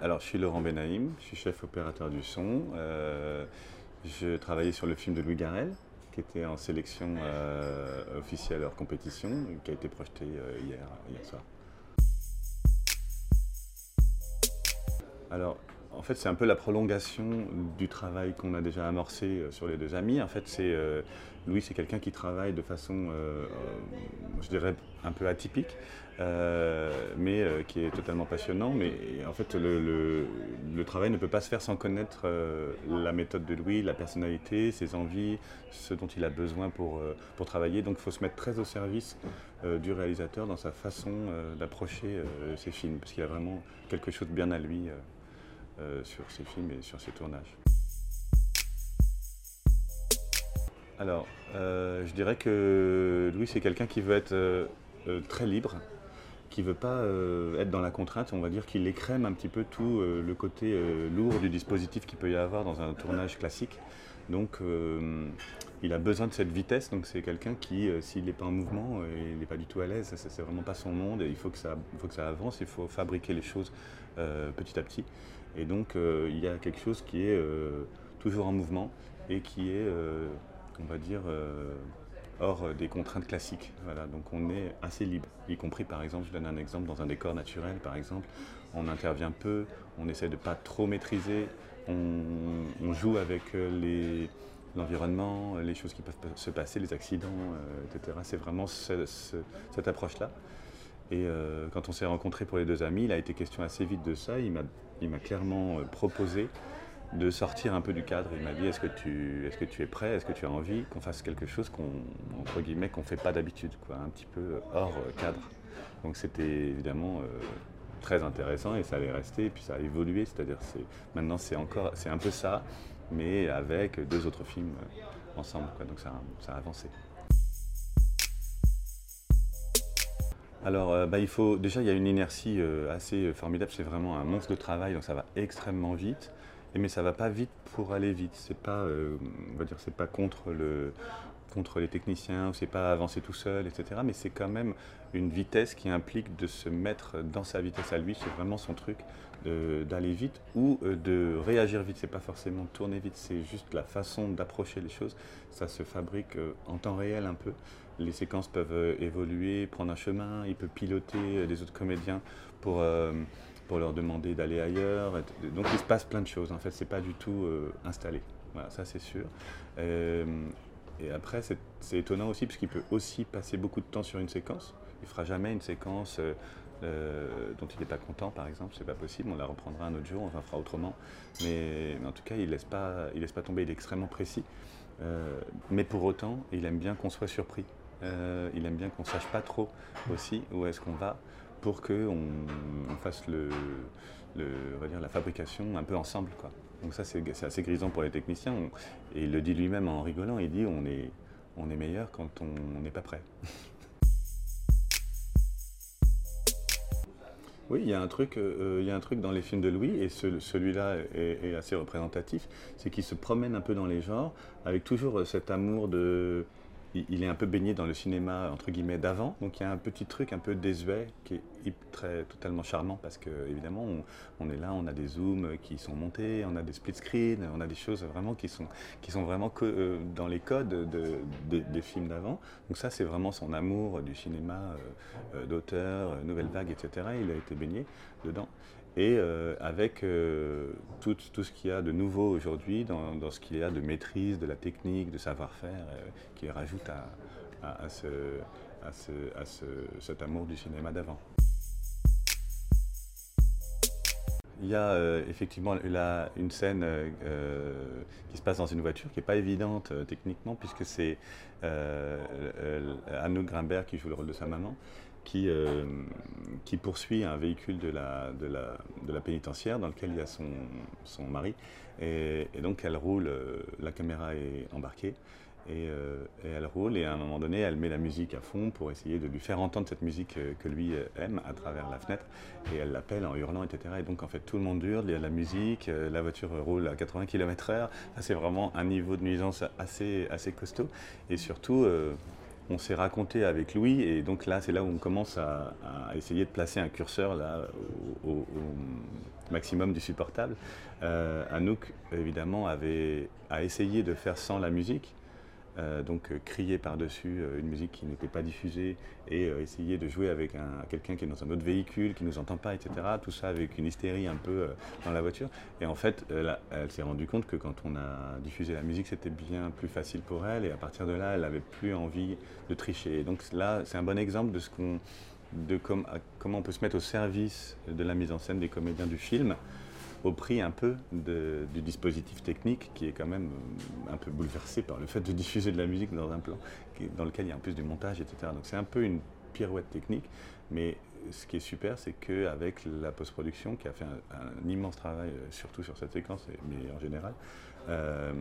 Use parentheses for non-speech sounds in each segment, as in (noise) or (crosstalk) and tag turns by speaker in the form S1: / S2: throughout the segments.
S1: Alors, je suis Laurent Benaïm, je suis chef opérateur du son. Euh, je travaillais sur le film de Louis Garrel, qui était en sélection euh, officielle hors compétition, qui a été projeté euh, hier, hier soir. Alors, en fait, c'est un peu la prolongation du travail qu'on a déjà amorcé euh, sur les deux amis. En fait, c'est euh, Louis, c'est quelqu'un qui travaille de façon, euh, je dirais, un peu atypique, mais qui est totalement passionnant. Mais en fait, le, travail ne peut pas se faire sans connaître la méthode de Louis, la personnalité, ses envies, ce dont il a besoin pour, pour travailler. Donc, il faut se mettre très au service du réalisateur dans sa façon d'approcher ses films, parce qu'il a vraiment quelque chose de bien à lui. Euh, sur ses films et sur ses tournages. Alors, euh, je dirais que Louis, c'est quelqu'un qui veut être euh, très libre, qui ne veut pas être dans la contrainte. On va dire qu'il écrème un petit peu tout le côté lourd du dispositif qu'il peut y avoir dans un tournage classique. Donc, il a besoin de cette vitesse. Donc, c'est quelqu'un qui, s'il n'est pas en mouvement, il n'est pas du tout à l'aise. C'est vraiment pas son monde. Il faut que ça, avance. Il faut fabriquer les choses petit à petit. Et donc, euh, il y a quelque chose qui est euh, toujours en mouvement et qui est, euh, on va dire, hors des contraintes classiques. Voilà, donc on est assez libre, y compris par exemple, je donne un exemple, dans un décor naturel par exemple, on intervient peu, on essaie de ne pas trop maîtriser, on, joue avec l'environnement, les choses qui peuvent se passer, les accidents, etc. C'est vraiment cette approche-là. Et quand on s'est rencontrés pour les deux amis, il a été question assez vite de ça. Il m'a clairement euh, proposé de sortir un peu du cadre. Il m'a dit est-ce que tu est-ce que tu es prêt, est-ce que tu as envie qu'on fasse quelque chose qu'on entre guillemets qu'on fait pas d'habitude, quoi, un petit peu euh, hors euh, cadre. Donc c'était évidemment très intéressant et ça allait rester et puis ça a évolué, c'est-à-dire c'est maintenant c'est encore c'est un peu ça, mais avec deux autres films ensemble, quoi. donc ça, a avancé. Alors, euh, bah, il faut, déjà, il y a une inertie euh, assez euh, formidable. C'est vraiment un monstre de travail, donc ça va extrêmement vite. Mais ça va pas vite pour aller vite. C'est pas, on va dire, c'est pas contre le, contre les techniciens, c'est pas avancer tout seul, etc. Mais c'est quand même une vitesse qui implique de se mettre dans sa vitesse à lui. C'est vraiment son truc d'aller vite ou de réagir vite. C'est pas forcément tourner vite. C'est juste la façon d'approcher les choses. Ça se fabrique en temps réel un peu les séquences peuvent euh, évoluer, prendre un chemin, il peut piloter euh, des autres comédiens pour, euh, pour leur demander d'aller ailleurs. Donc il se passe plein de choses, en fait, c'est pas du tout installé. Voilà, ça c'est sûr. Et après, c'est étonnant aussi, parce qu'il peut aussi passer beaucoup de temps sur une séquence. Il fera jamais une séquence dont il n'est pas content, par exemple, c'est pas possible. On la reprendra un autre jour, on fera autrement. Mais, en tout cas, il laisse pas, laisse pas tomber. Il est extrêmement précis. mais pour autant, il aime bien qu'on soit surpris. Euh, il aime bien qu'on ne sache pas trop aussi où est-ce qu'on va pour qu'on on fasse le, on va dire, la fabrication un peu ensemble. Quoi. Donc ça, c'est assez grisant pour les techniciens. Et il le dit lui-même en rigolant, il dit on est, on est meilleur quand on n'est pas prêt. (laughs) Oui, il y, a un truc, euh, il y a un truc dans les films de Louis, et celui-là est, assez représentatif, c'est qu'il se promène un peu dans les genres, avec toujours cet amour de, il, est un peu baigné dans le cinéma entre guillemets d'avant, donc il y a un petit truc un peu désuet qui est très totalement charmant parce que évidemment on, est là, on a des zooms qui sont montés, on a des split screens, on a des choses vraiment qui sont vraiment euh, dans les codes des films d'avant. Donc ça c'est vraiment son amour du cinéma euh, euh, d'auteur, nouvelle vague, etc. Il a été baigné dedans et euh, avec euh, tout, ce qu'il y a de nouveau aujourd'hui dans, ce qu'il y a de maîtrise, de la technique, de savoir-faire, euh, qui rajoute à, à, ce, à, ce, à ce, cet amour du cinéma d'avant. Il y a effectivement là, une scène qui se passe dans une voiture qui n'est pas évidente techniquement puisque c'est Anouk Grimbert qui joue le rôle de sa maman qui, euh, qui poursuit un véhicule de la, de, la, de la pénitentiaire dans lequel il y a son, son mari. Et, donc elle roule, euh, la caméra est embarquée. Euh, et, elle roule et à un moment donné elle met la musique à fond pour essayer de lui faire entendre cette musique que lui aime à travers la fenêtre et elle l'appelle en hurlant etc et donc en fait tout le monde hurle, il y a la musique, la voiture roule à 80 km h c'est vraiment un niveau de nuisance assez, assez costaud et surtout on s'est raconté avec Louis, et donc là, c'est là où on commence à, essayer de placer un curseur au, maximum du supportable. Euh, Anouk, évidemment, a essayé de faire sans la musique, euh, donc euh, crier par-dessus euh, une musique qui n'était pas diffusée et essayer de jouer avec quelqu'un qui est dans un autre véhicule, qui ne nous entend pas, etc. Tout ça avec une hystérie un peu dans la voiture. Et en fait, elle, s'est rendue compte que quand on a diffusé la musique, c'était bien plus facile pour elle. Et à partir de là, elle n'avait plus envie de tricher. Et donc là, c'est un bon exemple de ce qu'on de comment on peut se mettre au service de la mise en scène des comédiens du film au prix un peu du dispositif technique qui est quand même euh, un peu bouleversé par le fait de diffuser de la musique dans un plan dans lequel il y a en plus du montage, etc. Donc c'est un peu une pirouette technique, mais ce qui est super, c'est qu'avec la post-production, qui a fait un, immense travail, euh, surtout sur cette séquence, mais en général, euh,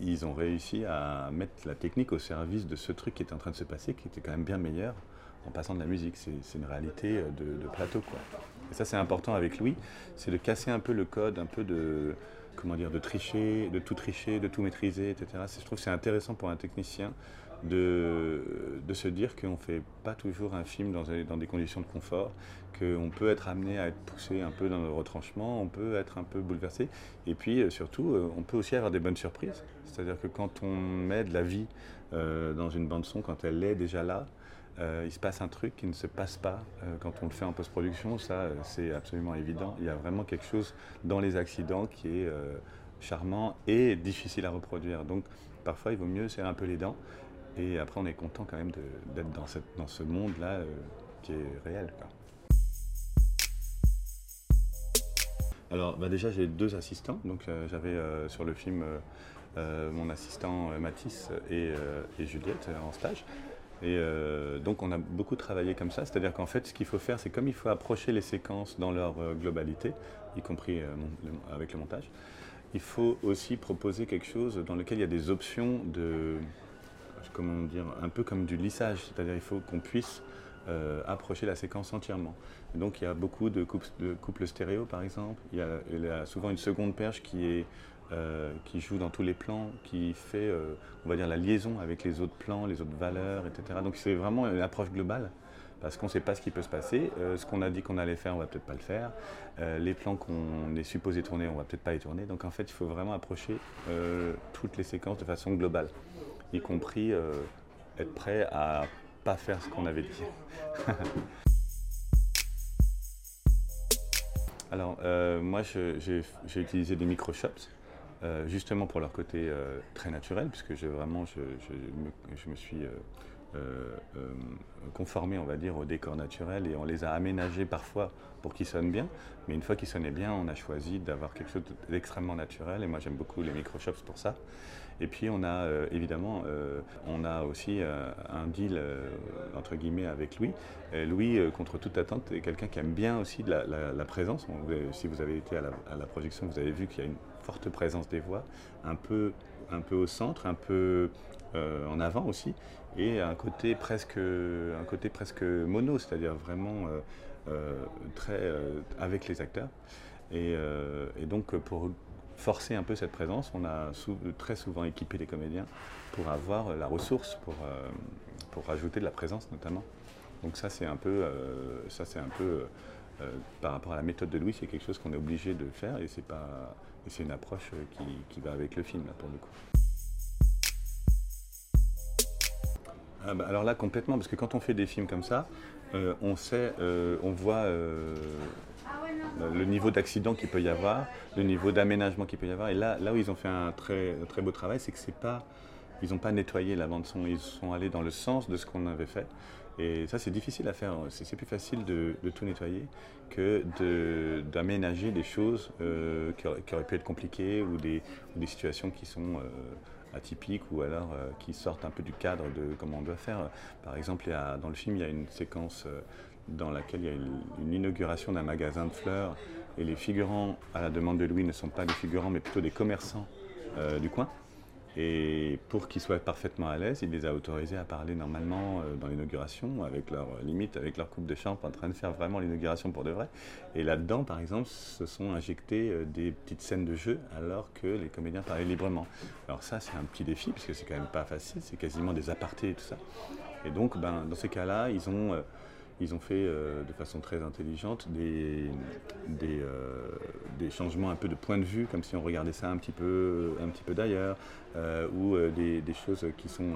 S1: ils ont réussi à mettre la technique au service de ce truc qui était en train de se passer, qui était quand même bien meilleur en passant de la musique. C'est une réalité de, de plateau. Quoi. Et ça, c'est important avec Louis, c'est de casser un peu le code, un peu de, comment dire, de tricher, de tout tricher, de tout maîtriser, etc. Je trouve que c'est intéressant pour un technicien de, de se dire qu'on ne fait pas toujours un film dans, des conditions de confort, qu'on peut être amené à être poussé un peu dans le retranchement, on peut être un peu bouleversé, et puis euh, surtout, euh, on peut aussi avoir des bonnes surprises. C'est-à-dire que quand on met de la vie euh, dans une bande son, quand elle est déjà là, euh, il se passe un truc qui ne se passe pas euh, quand on le fait en post-production, ça euh, c'est absolument évident. Il y a vraiment quelque chose dans les accidents qui est charmant et difficile à reproduire. Donc parfois il vaut mieux serrer un peu les dents et après on est content quand même d'être dans, ce monde-là qui est réel. Alors bah, déjà j'ai deux assistants, donc j'avais sur le film mon assistant Mathis et, et Juliette en stage. Et euh, donc on a beaucoup travaillé comme ça, c'est-à-dire qu'en fait ce qu'il faut faire c'est comme il faut approcher les séquences dans leur euh, globalité, y compris euh, avec le montage, il faut aussi proposer quelque chose dans lequel il y a des options de, comment dire, un peu comme du lissage, c'est-à-dire il faut qu'on puisse approcher la séquence entièrement. donc il y a beaucoup de couples, stéréo par exemple, il y a souvent une seconde perche qui est euh, qui joue dans tous les plans, qui fait, euh, on va dire, la liaison avec les autres plans, les autres valeurs, etc. Donc c'est vraiment une approche globale, parce qu'on ne sait pas ce qui peut se passer. Euh, ce qu'on a dit qu'on allait faire, on va peut-être pas le faire. les plans qu'on est supposé tourner, on va peut-être pas les tourner. Donc en fait, il faut vraiment approcher toutes les séquences de façon globale, y compris être prêt à pas faire ce qu'on avait dit. (laughs) Alors, moi, j'ai utilisé des microshops. Euh, justement pour leur côté euh, très naturel, puisque je, vraiment je, me, suis euh, conformé, on va dire, au décor naturel et on les a aménagés parfois pour qu'ils sonnent bien. Mais une fois qu'ils sonnaient bien, on a choisi d'avoir quelque chose d'extrêmement naturel et moi j'aime beaucoup les microshops pour ça. Et puis on a évidemment, on a aussi un deal entre guillemets avec Louis. Louis, contre toute attente, est quelqu'un qui aime bien aussi la, présence. si vous avez été à la, à la projection, vous avez vu qu'il y a une forte présence des voix, un peu, un peu au centre, un peu euh, en avant aussi, et un côté presque, un côté presque mono, c'est-à-dire vraiment euh, euh, très avec les acteurs. Et, donc pour forcer un peu cette présence, on a très souvent équipé les comédiens pour avoir la ressource pour, pour rajouter de la présence notamment. Donc ça c'est un peu, ça c'est un peu par rapport à la méthode de Louis, c'est quelque chose qu'on est obligé de faire et c'est pas c'est une approche euh, qui, va avec le film, là, pour le coup. Ah, bah, alors là, complètement, parce que quand on fait des films comme ça, euh, on sait, euh, on voit le niveau d'accident qu'il peut y avoir, le niveau d'aménagement qu'il peut y avoir. Et là, là où ils ont fait un très, très beau travail, c'est que c'est pas, ils n'ont pas nettoyé la bande son, ils sont allés dans le sens de ce qu'on avait fait. Et ça, c'est difficile à faire. C'est plus facile de, tout nettoyer que d'aménager des choses euh, qui, auraient, pu être compliquées ou des, situations qui sont euh, atypiques ou alors euh, qui sortent un peu du cadre de comment on doit faire. Par exemple, dans le film, il y a une séquence dans laquelle il y a une inauguration d'un magasin de fleurs et les figurants, à la demande de Louis, ne sont pas des figurants mais plutôt des commerçants du coin. Et pour qu'ils soient parfaitement à l'aise, il les a autorisés à parler normalement euh, dans l'inauguration, avec leur limite, avec leur coupe de champ, en train de faire vraiment l'inauguration pour de vrai. Et là-dedans, par exemple, se sont injectés euh, des petites scènes de jeu alors que les comédiens parlaient librement. Alors ça, c'est un petit défi, parce que c'est quand même pas facile, c'est quasiment des apartés et tout ça. Et donc, ben, dans ces cas-là, ils ont ils ont fait euh, de façon très intelligente des, euh, des, changements un peu de point de vue, comme si on regardait ça un petit peu, un petit peu d'ailleurs, euh, ou des, choses qui sont.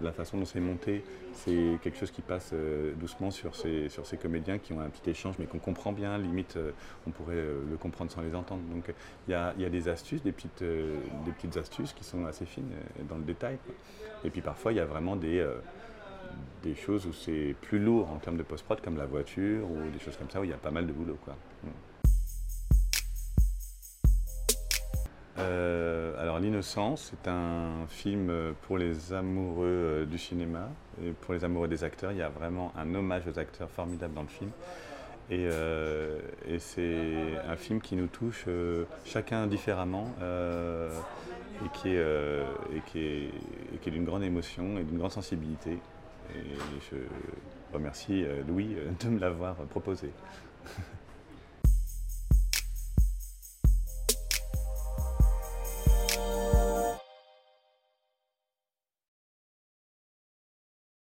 S1: la façon dont c'est monté, c'est quelque chose qui passe doucement sur ces, sur ces comédiens qui ont un petit échange, mais qu'on comprend bien, limite on pourrait le comprendre sans les entendre. Donc il y a, y a, des astuces, des petites, des petites astuces qui sont assez fines dans le détail. Et puis parfois il y a vraiment des des choses où c'est plus lourd en termes de post-prod, comme la voiture ou des choses comme ça, où il y a pas mal de boulot. Quoi. Mm. Euh, alors L'innocence, c'est un film pour les amoureux euh, du cinéma et pour les amoureux des acteurs. Il y a vraiment un hommage aux acteurs formidable dans le film. Et, euh, c'est un film qui nous touche chacun différemment et qui est, est d'une grande émotion et d'une grande sensibilité. Et je remercie euh, Louis euh, de me l'avoir proposé. (laughs)